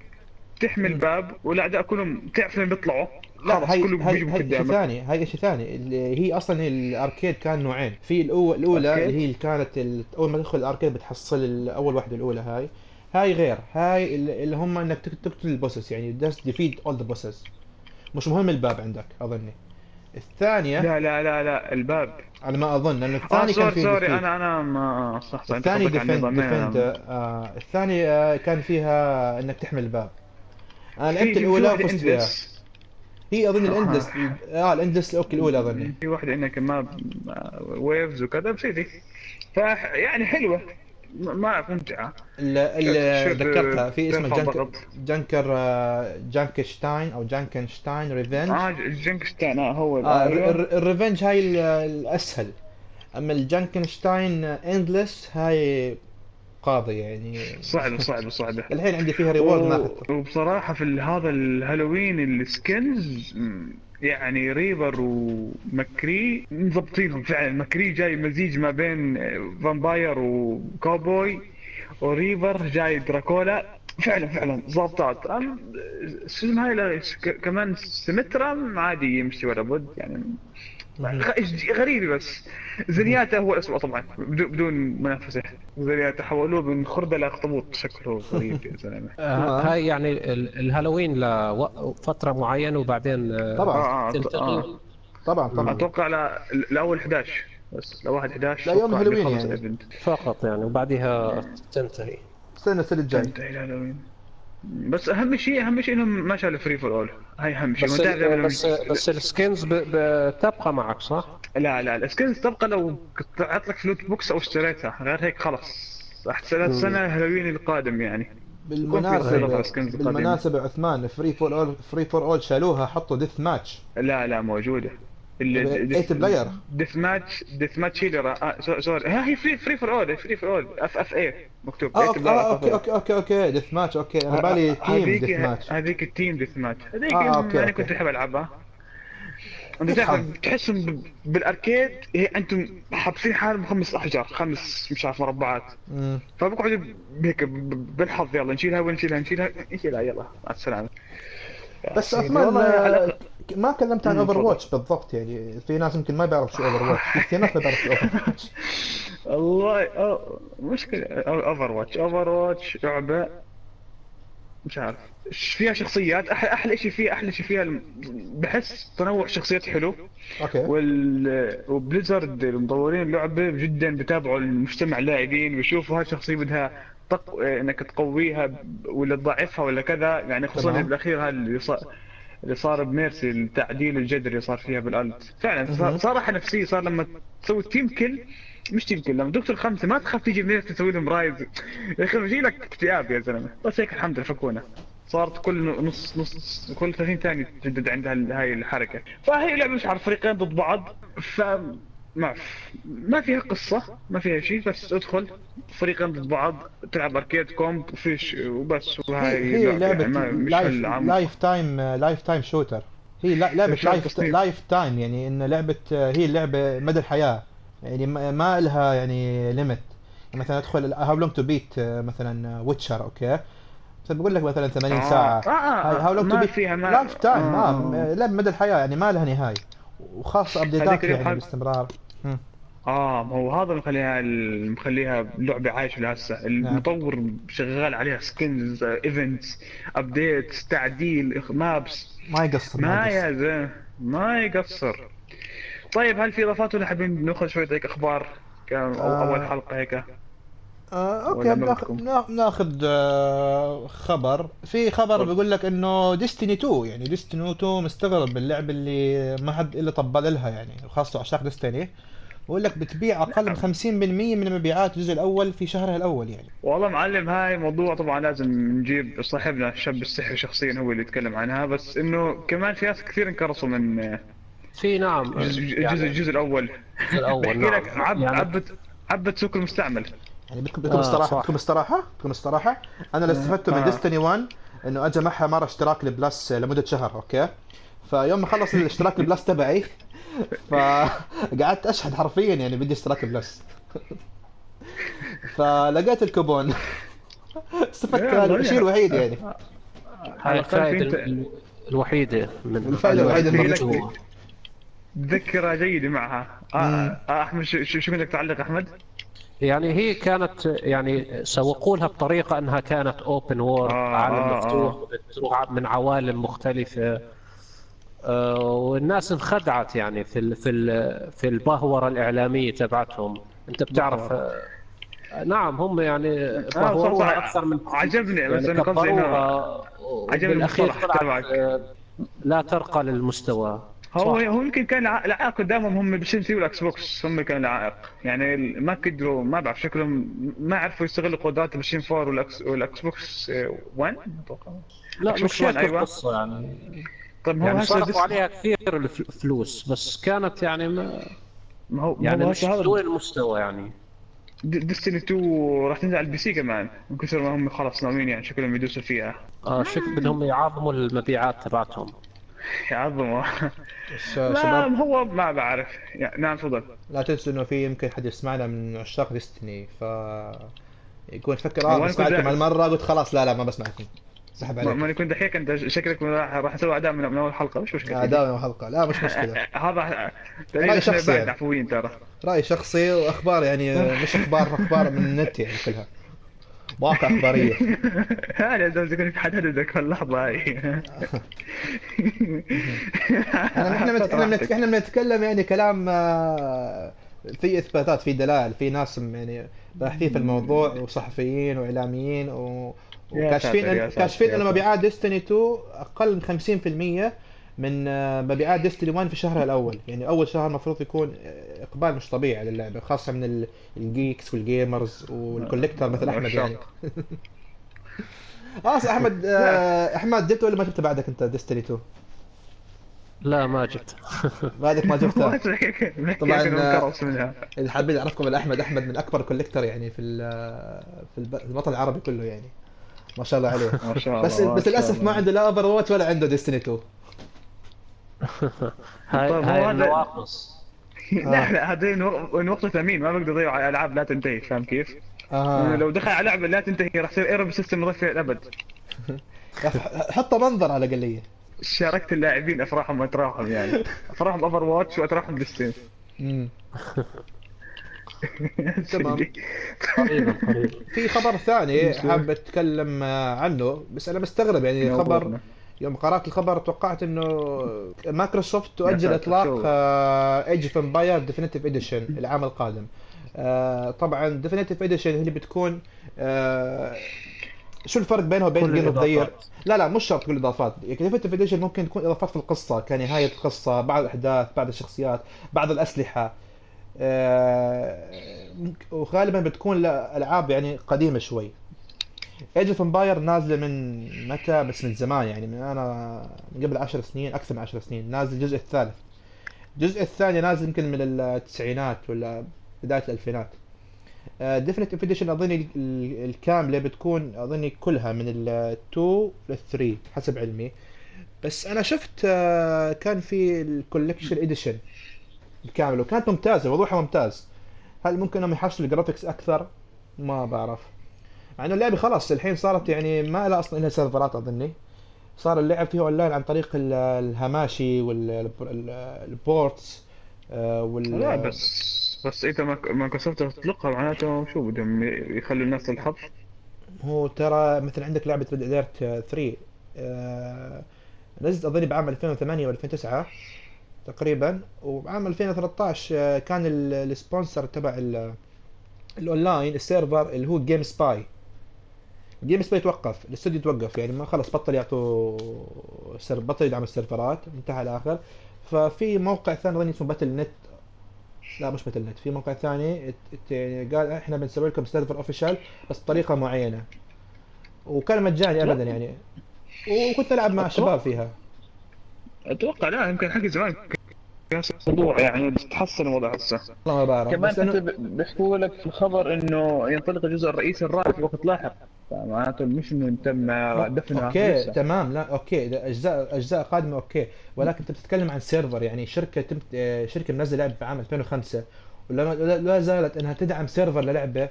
تحمي الباب والاعداء كلهم تعرف لين بيطلعوا؟ لا هاي هاي شيء ثاني هاي شيء ثاني. اللي هي أصلا ال arcade كان نوعين. في الأولى okay. اللي هي كانت أول ما تدخل ال arcade بتحصل أول واحدة الأولى هاي. هاي غير هاي اللي هم إنك تقتل ال bosses يعني just defeat all the bosses مش مهم الباب عندك أظني الثانية لا لا لا لا الباب على ما أظن لأنه آه الثاني كان سوري فيه sorry. أنا أنا ما صح صح أنت الثاني defend. defend آه الثاني آه كان فيها إنك تحمي الباب أنا في- لعبت الأولى وفزت فيها. هي أظن آه. الاندس آه الاندس أوكي الأولى أظني في واحدة إنك ما ويفز وكذا بس دي ف يعني حلوة ما أعرف ممتعة اللي شوف- ذكرتها في اسمه ضغط. جانكر آه، جانكشتاين أو جانكنشتاين ريفنج آه جنكستان آه هو آه. الر- الريفنج هاي ال- الأسهل. أما الجانكنشتاين اندلس هاي قاضي يعني. صعبة صعبة صعبة. الحين عندي فيها reward ما اخذته وبصراحة في هذا الهالوين ال skins يعني Reaper و McCree مضبطينهم فعلا. McCree جاي مزيج ما بين vampire و cowboy و Reaper جاي دراكولا. فعلا فعلا أم- السلم هاي كمان Symmetra عادي يمشي ولا بد يعني غ- غريبة بس. Zenyatta هو الأسوأ طبعا بدون منافسة. Zenyatta حولوه من خردة لأخطبوط شكله غريب يا زلمة. آه، هاي يعني ال- الهالوين لفترة معينة وبعدين آه، طبعا. آه، تلتقي. طبعا طبعا. أتوقع لا لاول 11 بس لواحد 11 لا، يوم هالوين يعني. فقط يعني وبعدها تنتهي. استنى السنة الجاي انتهي الهالوين. بس أهم شيء أهم شيء إنهم ما شالوا free for all هاي أهم شيء. بس تعرف ال- بس بس ال skins ب- بتبقى معك صح؟ لا لا ال skins تبقى لو طلعت لك ف loot box أو اشتريتها. غير هيك خلاص. احسن. سنة هالوين القادم يعني. بالمناسبة. بالمناسبة عثمان فري فور اول فري فور اول شالوها حطوا deathmatch لا لا موجودة. 8 player. deathmatch deathmatch هي اللي را- سو- sorry ها هي free free for all free for all FFA مكتوب 8 okay player آه، FFA. okay okay okay okay deathmatch okay أنا بالي team deathmatch هذيك ال team deathmatch هذيك آه، okay، أنا okay. كنت أحب ألعبها أنت. تعرف تحسهم بال arcade هي أنتم حابسين حالهم خمس أحجار خمس مش عارف مربعات. فبقعدوا هيك بالحظ يلا نشيلها ونشيلها نشيلها نشيلها يلا مع السلامة بس سيدي، عثمان ما كلمت عن Over. watch بالضبط يعني في ناس يمكن ما بيعرفوا شو Overwatch في كثير ناس ما بيعرفوا شو Overwatch والله أو- مشكلة. Overwatch Overwatch لعبة مش عارف فيها شخصيات؟ أحلى أحلى شيء فيها أحلى شيء فيها بحس تنوع شخصيات حلو. okay. وال و Blizzard المطورين اللعبة جدا بتابعوا المجتمع اللاعبين ويشوفوا هالشخصية بدها تق... إنك تقويها ولا تضعفها ولا كذا. يعني خصوصا. بالأخير هذا اللي صار اللي صار ب Mercy التعديل الجذري اللي صار فيها بال ult. فعلا صار, راحه نفسيه صار لما تسوي team kill مش team kill لما دكتور خمسه ما تخاف تيجي Mercy تسوي لهم raise. يا أخي بيجي لك اكتئاب يا زلمة. بس هيك الحمد لله فكونا. صارت كل نص نص كل 30 ثانية تجدد عندها هاي الحركة. فهي لعبة مش عارف فريقين ضد بعض. ف ما. ما فيها قصة ما فيها شيء بس ادخل فريقين ضد بعض تلعب arcade comp وفيش وبس وهاي هي هي اللعبة لعبة يعني لايف تايم لايف تايم شوتر هي لعبة life. lifetime يعني إن لعبة هي اللعبة مدى الحياة يعني ما لها يعني limit مثلا أدخل How Long to Beat مثلا Witcher okay بقول لك مثلا 80 آه. ساعة آه، آه، How Long to Beat lifetime آه. لعبة مدى الحياة يعني ما لها نهاية وخاصة update ات يعني الحال- باستمرار. آه ما هو هذا اللي مخليها مخليها لعبة عايشة لهسه المطور شغال عليها skins events updates تعديل maps ما يقصر ما يقصر. يا ما يقصر. طيب هل في إضافات ولا حابين نأخذ شوية هيك أخبار؟ كان آه. أول حلقة هيك؟ آه أوكي بناخذ آه خبر. في خبر. بيقول لك إنه Destiny 2 يعني Destiny 2 مستغرب اللعبه اللي ما حد إلا طبل لها يعني وخاصة عشاق Destiny بقول لك بتبيع أقل من 50% من مبيعات الجزء الأول في شهرها الأول يعني. والله معلم هاي موضوع طبعا لازم نجيب صاحبنا الشاب السحري شخصيا هو اللي يتكلم عنها بس إنه كمان في ناس كثير انقرصوا من في نعم. الجزء يعني الجزء, الأول. الجزء الأول نعم لك عب يعني عبت عبت سوق المستعمل. يعني بدكم بدكم آه، استراحة صح. بدكم استراحة بدكم استراحة أنا اللي استفدته من آه. Destiny 1 إنه اجى معها مرة اشتراك ال Plus لمدة شهر أوكي فيوم ما خلص الاشتراك ال Plus تبعي فقعدت اشحن حرفيا يعني بدي اشتراك Plus فلقيت الكوبون استفدت الشيء. الوحيد يعني هاي الأقل في الفائده الوحيدة من الفائدة الوحيدة اللي. ذكرى جيدة معها آه. آه أحمد شو شو شو بدك تعلق أحمد؟ يعني هي كانت يعني سوقوا لها بطريقة أنها كانت open world آه، عالم آه، مفتوح بتروح من عوالم مختلفة. آه، والناس انخدعت يعني في ال في ال في البهورة الإعلامية تبعتهم. أنت بتعرف آه، نعم هم يعني بهوروها. أكثر من عجبني بس يعني أنا عجبني المصطلح تبعك. آه، لا ترقى للمستوى. هو صح. هو يمكن كان الع- العائق قدامهم هم Play 3 وال Xbox هم كانوا العائق يعني ما قدروا ما بعرف شكلهم ما عرفوا يستغلوا قدرات Play 4 والاكس وال Xbox One أتوقع. لا شوف مش هيك أيوة. القصة يعني طيب هو يعني صرفوا عليها كثير الف- فلوس بس كانت يعني ما ما هو يعني مش دون المستوى يعني Destiny 2 راح تنزل على ال PC كمان من كثر ما هم خلاص ناويين يعني شكلهم يدوسوا فيها آه شك بدهم يعظموا المبيعات تبعتهم لا شباب هو ما بعرف. يعني نعم تفضل. لا تنسوا إنه في يمكن حد يسمعنا من عشاق Destiny ف يكون تفكر آه بسمعكم هالمرة قلت خلاص لا لا ما بسمعكم. سحب عليك. ما يكون دحيح أنت شكلك راح تسوي أداء من من أول حلقة مش مشكلة. أداء حلقة. لا مش مشكلة. هذا رأي شخصي شخصي يعني. عفويين ترى. رأي شخصي وأخبار يعني مش أخبار أخبار من النت يعني كلها. مواقع أخبارية. هذا لازم يكون في حد هددك في اللحظة هاي. إحنا إحنا بنت- إحنا بنت- إحنا بنتكلم يعني كلام آه، في إثباتات في دلائل في ناس يعني باحثين في الموضوع وصحفيين وإعلاميين و... وكاشفين كاشفين إن مبيعات ديستني 2 أقل من 50% من آه، مبيعات Destiny 1 في شهرها الأول. يعني أول شهر المفروض يكون آه، إقبال مش طبيعي على اللعبه خاصة من ال- ال geeks وال gamers وال collector مثل أحمد يعني. خلاص أحمد آه، أحمد جبت ولا ما جبت بعدك أنت Destiny 2 لا ما جبت بعدك ما جبتها طبعاً، آه، اللي حابين يعرفكم الاحمد أحمد من أكبر collector يعني في ال- في الوطن العربي كله يعني. ما شاء الله عليه. ما شاء الله بس بس للأسف. ما عنده لا Overwatch ولا عنده Destiny 2 هاي طيب، هاي هذا- النواقص لا لا هذين وقت ثمين ما بقدر يضيعوا على ألعاب لا تنتهي فاهم كيف؟ آه. لو دخل على لعبة لا تنتهي راح يصير error بال system يضيع فيها الابد حطه منظر على الأقلية. شاركت اللاعبين أفراحهم وأتراحهم يعني. أفراحهم Overwatch وأتراحهم Destiny مم. تمام. قريبا قريبا في خبر ثاني حاب أتكلم آه، عنه بس أنا مستغرب يعني الخبر يوم قرأت الخبر توقعت إنه مايكروسوفت تؤجل إطلاق؟ Age of Empires Definitive Edition العام القادم. آه، طبعا Definitive Edition اللي بتكون آه، شو الفرق بينها وبين Game of. لا لا مش شرط كل الإضافات. Definitive Edition ممكن تكون إضافات في القصة كنهاية القصة بعض الأحداث بعض الشخصيات بعض الأسلحة. آه، وغالبا بتكون ألعاب يعني قديمة شوي. Age of Empires نازلة من متى؟ بس من زمان يعني من أنا من قبل 10 سنين أكثر من 10 سنين. نازل الجزء الثالث. الجزء الثاني نازل يمكن من التسعينات ولا بداية الألفينات. Definitive Edition أظني ال- ال- الكاملة بتكون أظني كلها من ال 2 لل 3 حسب علمي. بس أنا شفت آه، كان في ال Collection Edition الكامله وكانت ممتازة وضوحها ممتاز. هل ممكن أنهم يحسنوا ال graphics أكثر؟ ما بعرف. مع إنه اللعبة خلاص الحين صارت يعني ما لها أصلا لها سيرفرات أظني. صار اللعب فيه أونلاين عن طريق ال- ال Hamachi وال ports لا بس بس إذا مايك- مايكروسوفت تطلقها معناته شو بدهم يخلوا الناس تلحظ هو ترى مثل عندك لعبة Red Alert 3 آه، نزلت أظني بعام 2008 و 2009 تقريبا وبعام 2013 آه، كان ال- ال sponsor تبع ال- ال online ال server اللي هو GameSpy GameSpy توقف الاستوديو توقف يعني ما خلص بطل يعطوا سر بطل يدعم السيرفرات انتهى الآخر. ففي موقع ثاني اظني اسمه Battle.net لا مش Battle.net في موقع ثاني قال إحنا بنسوي لكم server official بس بطريقة معينة. وكان مجاني ابدا يعني. وكنت ألعب مع الشباب فيها. أتوقع لا يمكن حق زمان موضوع يعني تحسن الوضع هسه. الله ما بعرف كمان بس بيحكوا لك في الخبر إنه ينطلق الجزء الرئيسي الرابع في وقت لاحق. فمعناته مش إنه تم دفنها أوكي لسه. تمام. لا أوكي. ده اجزاء أجزاء قادمة أوكي. ولكن أنت بتتكلم عن server يعني شركة تم آه، شركة منزلة لعبة في عام 2005 ولا لا- زالت إنها تدعم server للعبة.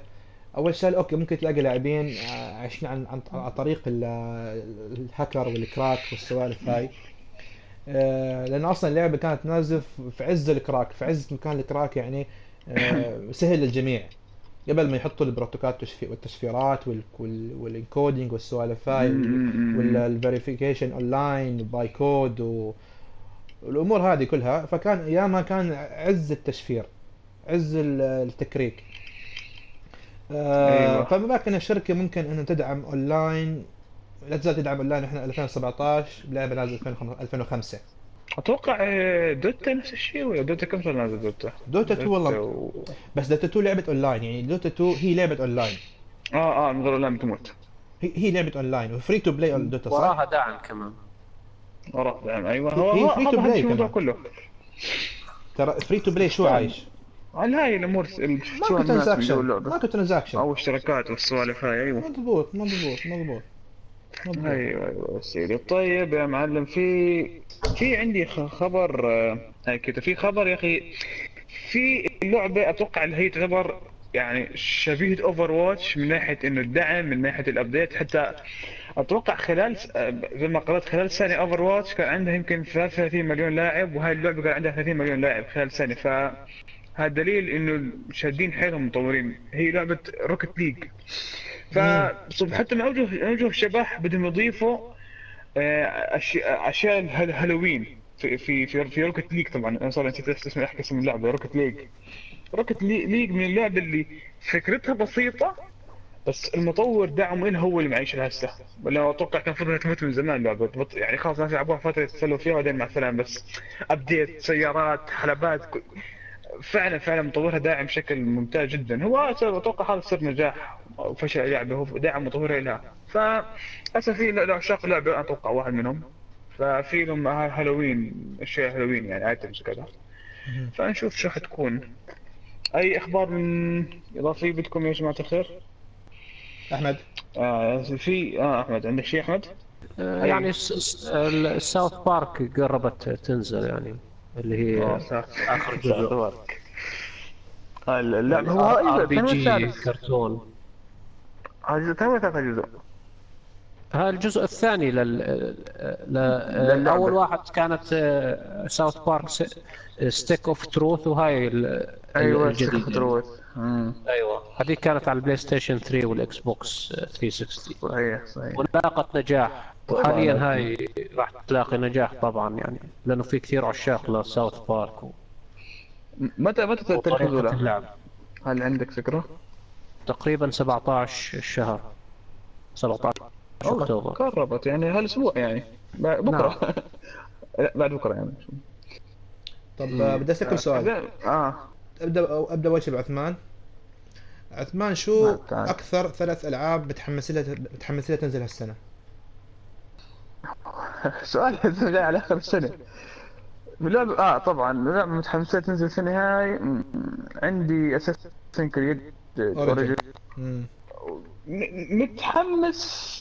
أول شيء okay ممكن تلاقي لاعبين آه، عايشين عن عن طريق ال- ال hacker وال crack والسوالف هاي. آه، لأن أصلا اللعبة كانت نازله في عز ال crack في عز مكان ال crack يعني سهل للجميع. قبل ما يحطوا البروتوكولات والتشفي- والتشفيرات وال- وال- وال encoding والسوالف هاي. وال verification online by code. والأمور هذه كلها فكان أيامها كان عز التشفير عز ال- التكريك آه أيوة. إن الشركة ممكن إنها تدعم اونلاين لا تزال تدعم اونلاين إحنا 2017 بلعبه نازلة 2005 أتوقع آه، دوتا نفس الشيء ولا دوتا كم صار نازل دوتا؟ دوتا 2 والله و... بس دوتا 2 لعبة اونلاين يعني دوتا 2 هي لعبة اونلاين آه آه من غير لا تموت هي, هي لعبة online و free to play دوتا صح؟ وراها دعم كمان وراء دعم أيوه هو هي هو free to play هذا الموضوع كمان. كله ترى free to play شو. عايش؟ على هاي الأمور micro transaction micro transaction أو اشتراكات والسوالف هاي أيوه مضبوط مضبوط مضبوط أيوه أيوه سيدي. طيب يا معلم في في عندي خبر آه، كده في خبر يا أخي. في لعبة أتوقع اللي هي تعتبر يعني شبيهه Overwatch من ناحية إنه الدعم من ناحية ال update حتى أتوقع خلال آه، زي ما قرأت خلال سنه Overwatch كان عندها يمكن 33 مليون لاعب وهاي اللعبة كان عندها 30 مليون لاعب خلال سنه ف هذا دليل إنه شادين حيلهم مطورين. هي لعبة Rocket League فصب حتى مع وجه الشبح بدهم يضيفوا آه، أشياء الهال- هالوين في في في, في Rocket League طبعا. أنا صار نسيت اسم أحكي اسم اللعبة Rocket League Rocket Lea- League من اللعب اللي فكرتها بسيطة بس المطور دعمه إلها هو اللي معيشها هسه ولا أتوقع كان انها تموت من زمان اللعبه يعني خلاص الناس يلعبوها فترة يتسلوا فيها وبعدين مع السلامة بس update سيارات حلبات فعلا فعلا مطورها داعم بشكل ممتاز جدا. هو أتوقع هذا سر نجاح. أو فشل اللعبة هو داعم مطورها لها فهسه في عشاق اللعبة أنا أتوقع واحد منهم. ففي لهم هالوين اشياء هالوين يعني items وكذا فنشوف شو حتكون أي أخبار من اضافيه بدكم يا جماعة الخير؟ أحمد. آه في آه أحمد عندك شيء أحمد؟ آه، يعني الساوث بارك قربت تنزل يعني اللي هي آخر جزء. اللعبة هو ار هاي بي الثاني جي والثالث كرتون. هذا الثاني ولا ثالث جزء؟ هذا الجزء الثاني لل, ل... للعبة. اول واحد كانت South Park Stick of Truth وهاي ال- أيوه الجديد سكت روث امم أيوه. هذيك كانت على ال PlayStation 3 وال Xbox 360 صحيح صحيح. ولاقت نجاح. وحاليا هاي راح تلاقي نجاح طبعا يعني لأنه في كثير عشاق ل South Park و- متى متى تنفذوا له؟ هل عندك فكرة؟ تقريبا 17 الشهر 17 والله أكتوبر. قربت يعني هالأسبوع يعني. بعد بكرة. لا بعد بكرة يعني. طب آه، بدي اسالك سؤال. آه. أبدأ أبدأ أول شيء بعثمان. عثمان شو نعم،. أكثر ثلاث ألعاب بتحمس لها بتحمس لها تنزل هالسنة؟ سؤال جاي على اخر السنة اللعبة آه طبعا. اللعبة متحمسة تنزل السنة هاي عندي اساسن كريد أوريجن. متحمس.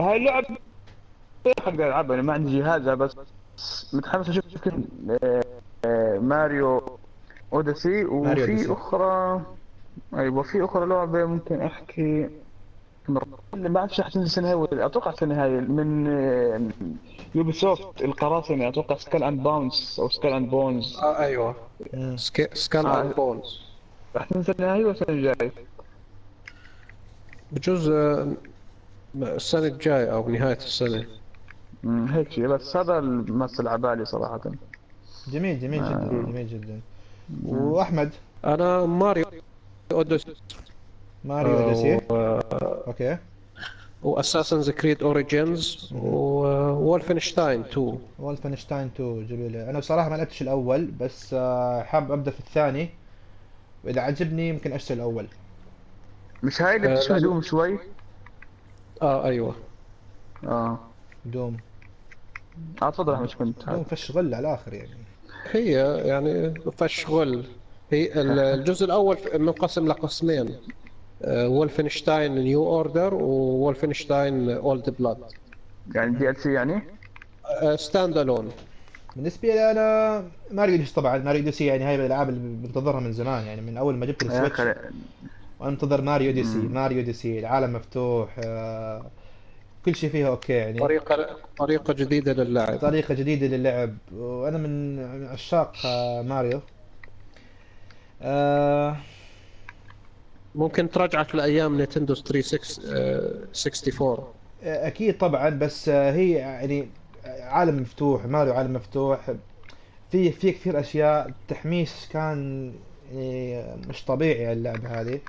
هاي اللعبة أقدر العبها أنا ما عندي جهازها بس متحمس أشوف يمكن آه، آه، Mario Odyssey وفي. أخرى أيوه في أخرى لعبة ممكن أحكي. اللي ما اعرف حتنزل السنة هاي ولا أتوقع السنة هاي من Ubisoft القراصنة أتوقع Skull and Bones أو Skull and Bones آه أيوه. Skull آه. and Bones راح تنزل نهائي ولا السنة الجاية؟ بجوز آه، السنة الجاية أو نهاية السنة. أمم، هيك شيء بس هذا الممثل على بالي صراحة. جميل جميل آه. جدا جميل جدا. وأحمد؟ أنا Mario Odyssey. Mario Odyssey. و... Okay. و Assassin's Creed Origins و Wolfenstein 2 Wolfenstein 2 جميل. أنا بصراحة ما لعبتش الأول بس آه، حاب أبدأ في الثاني. وإذا عجبني يمكن اشتري الأول مش هاي اللي آه، بتشبه. Doom شوي؟ آه أيوه. آه. Doom. آه تفضل مش كنت. Doom فش غل على الآخر يعني. هي يعني فش غل. هي ال- الجزء الأول منقسم لقسمين. Wolfenstein New Order Wolfenstein Old Blood يعني DLC يعني؟ Stand alone بالنسبة لي أنا Mario Odyssey طبعا Mario Odyssey يعني هاي من الألعاب اللي بنتظرها من زمان يعني من أول ما جبت ال Switch. وأنا منتظر Mario Odyssey. Mario Odyssey العالم مفتوح آه، كل شيء فيها okay يعني. طريقة طريقة جديدة للعب. طريقة جديدة للعب. وأنا من من عشاق آه، ماريو. آه، ممكن ترجعك لأيام Nintendo 364 أكيد طبعا بس آه، هي يعني عالم مفتوح ماريو عالم مفتوح. في في كثير أشياء التحميس كان يعني مش طبيعي اللعبة هذه.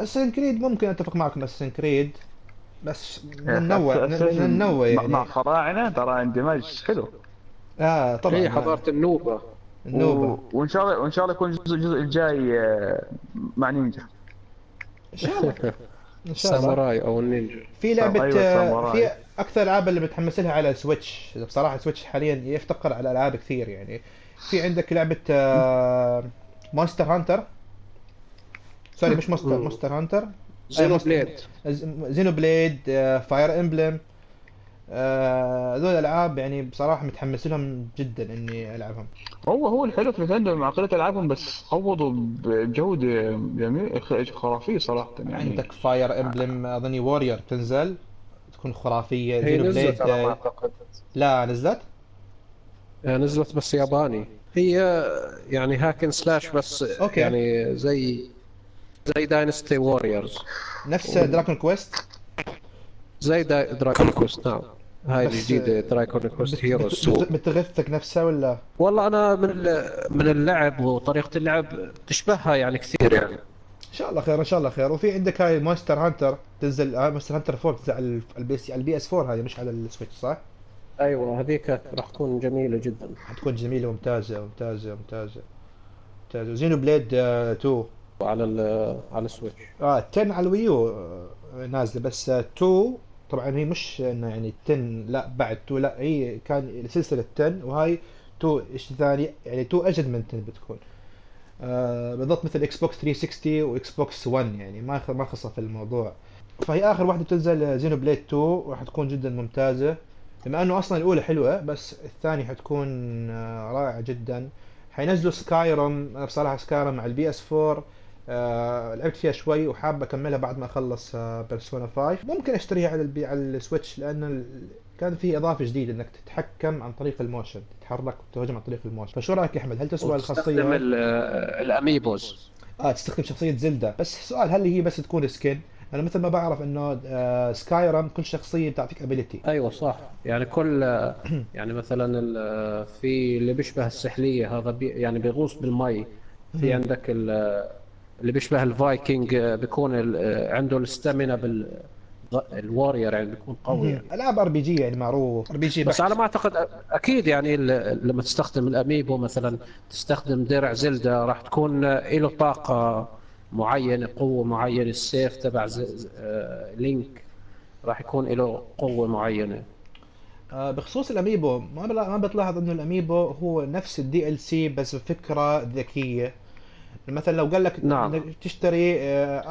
اسن كريد ممكن أتفق معكم اسن كريد بس النوع من من النوع مع- يعني. فراعنة ترى اندماج حلو؟ آه طبعا. هي حضارة النوبة. النوبة. و... وإن شاء الله وإن شاء الله يكون الجزء الجزء الجاي آه، مع نينجا. إن شاء الله. إن شاء الله. ساموراي أو النينجا. في لعبة أيوة، آه، ساموراي. في أكثر الألعاب اللي متحمس لها على Switch. بصراحة Switch حاليا يفتقر على ألعاب كثير يعني. في عندك لعبة Monster Hunter sorry مش Monster. Monster Hunter Xenoblade Xenoblade Fire Emblem هذول الألعاب يعني بصراحة متحمس لهم جدا إني ألعبهم. هو هو الحلو في Nintendo مع قلة ألعابهم بس عوضوا بجودة جميل خرافية صراحة يعني. عندك Fire Emblem أظني Warriors تنزل تكون خرافية. هي Xeno نزلت Blade على ما آه، اعتقد لا نزلت؟ آه، نزلت بس ياباني. هي يعني hack and slash بس okay. يعني زي زي Dynasty Warriors نفس Dragon Quest زي the Dragon Quest نعم. هاي الجديدة Dragon Quest بت- Heroes بتغثك نفسها ولا؟ والله أنا من ال- من اللعب وطريقة اللعب تشبهها يعني كثير يعني. إن شاء الله خير إن شاء الله خير. وفي عندك هاي Monster Hunter تنزل آه، Monster Hunter 4 تنزل على ال- ال PS على ال PS 4 هذه مش على ال Switch صح؟ أيوه هذيك راح تكون جميلة جدا. حتكون جميلة وممتازة وممتازة وممتازة. ممتازه و Xenoblade آه، 2 على ال- على ال Switch آه 10 على ال Wii U آه، نازلة بس آه، 2 طبعا هي مش إنه يعني 10 لا بعد 2 لا هي كان سلسلة 10 وهاي 2 إيش ثاني؟ يعني 2 اجد من 10 بتكون. آه بالضبط مثل Xbox 360 و Xbox 1 يعني ما ما خصها في الموضوع. فهي آخر واحدة بتنزل Xenoblade 2 وراح تكون جدا ممتازة. بما إنه أصلا الأولى حلوة بس الثانية حتكون آه، رائعة جدا. حينزلوا Skyrim أنا بصراحة Skyrim على ال PS 4 آه لعبت فيها شوي وحاب أكملها بعد ما أخلص آه Persona 5 ممكن أشتريها على ال P على ال Switch لأن ال... كان في إضافة جديدة إنك تتحكم عن طريق ال motion تتحرك وتهجم عن طريق ال motion. فشو رأيك يا أحمد؟ هل تسوى الخاصية ال- ال amiibos. آه تستخدم شخصية Zelda بس سؤال هل هي بس تكون skin؟ أنا مثل ما بعرف إنه آه Skyrim كل شخصية بتعطيك ability أيوه صح. يعني كل يعني مثلا ال- في اللي بيشبه السحلية هذا بي يعني بيغوص بالمي. في عندك ال- اللي بيشبه الفايكنج بيكون ال- عنده ال stamina بال ال warrior يعني بيكون قوي يعني. العاب RPG يعني معروف. RPG بس على ما أعتقد أكيد يعني لما تستخدم ال amiibo مثلا تستخدم درع Zelda راح تكون له طاقة معينة قوة معينة السيف تبع آه، Link راح يكون له قوة معينة. آه، بخصوص ال amiibo ما ما بتلاحظ إنه ال amiibo هو نفس ال DLC بس بفكرة ذكية. مثلا لو قال لك نعم. إنك تشتري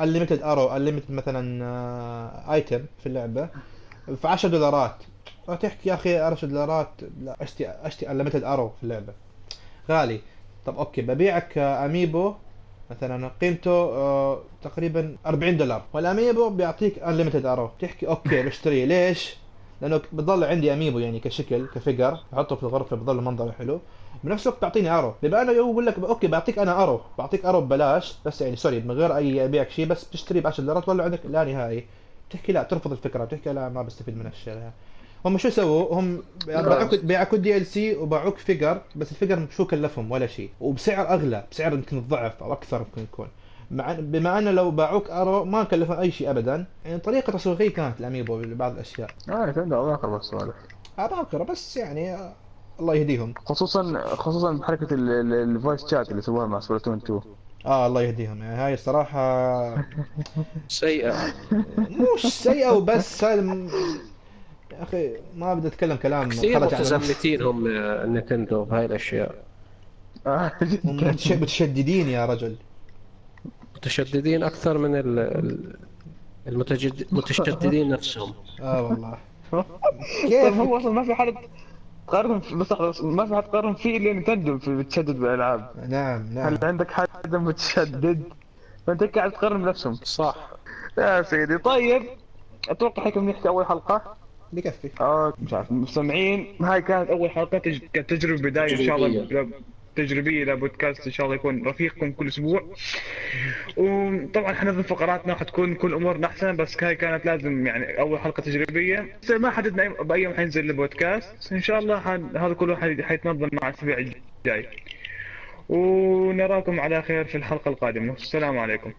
unlimited arrow unlimited مثلا item في اللعبة ف 10 دولارات تحكي يا أخي 10 دولارات لا اشتري اشتري unlimited arrow في اللعبة؟ غالي. طب okay ببيعك آه، amiibo مثلا قيمته آه، تقريبا 40 دولار. وال amiibo بيعطيك unlimited arrow تحكي okay بشتريه ليش؟ لأنه بضل عندي amiibo يعني كشكل ك figure. أحطه في الغرفة بضل منظره حلو. بنفس الوقت تعطيني arrow بما أنا يقول لك okay بعطيك أنا arrow بعطيك arrow ببلاش بس يعني sorry من غير أي أبيعك شيء بس بتشتري ب 10 دولارات ولا عندك لا نهائي. بتحكي لا ترفض الفكرة بتحكي لا ما بستفيد من يعني. هم شو سووا؟ هم باعوك باعوك ال DLC وباعوك figure بس ال figure شو كلفهم ولا شيء وبسعر أغلى بسعر يمكن الضعف أو أكثر ممكن يكون. مع بما أنه لو باعوك arrow ما كلفهم أي شيء ابدا. يعني طريقة تسويقيه كانت ال amiibo لبعض الأشياء. آه عنده اواخر السوالف عباقرة بس يعني الله يهديهم. خصوصا خصوصا بحركه ال voice chat اللي سووها مع Splatoon 2 آه الله يهديهم. يعني هاي الصراحة سيئه مش سيئة وبس هاي الم- يا أخي ما بدي أتكلم كلام كثير النص. متزمتين هم Nintendo بهاي الأشياء. آه، متشددين يا رجل. متشددين أكثر من ال- ال- المتجد... المتشددين نفسهم. آه والله. طيب كيف هو أصلا ما في حد تقارن في- بس ما في حد تقارن فيه إلا نتندو في بتشدد بالألعاب. نعم نعم. هل عندك حد متشدد؟ فأنت قاعد تقارن بنفسهم؟ صح. يا سيدي. طيب أتوقع هيك بنحكي أول حلقة. بكفي. آه مش عارف مستمعين هاي كانت أول حلقة. كانت تجربة بداية إن شاء الله. تجريبية لبودكاست إن شاء الله يكون رفيقكم كل أسبوع. وطبعا حنظم فقراتنا حتكون كل امورنا أحسن بس هاي كانت لازم يعني أول حلقة تجريبية. ما حددنا بأي يوم حينزل البودكاست. إن شاء الله. هذا كله حي... حيتنظم مع الأسبوع الجاي. ونراكم على خير في الحلقة القادمة. السلام عليكم.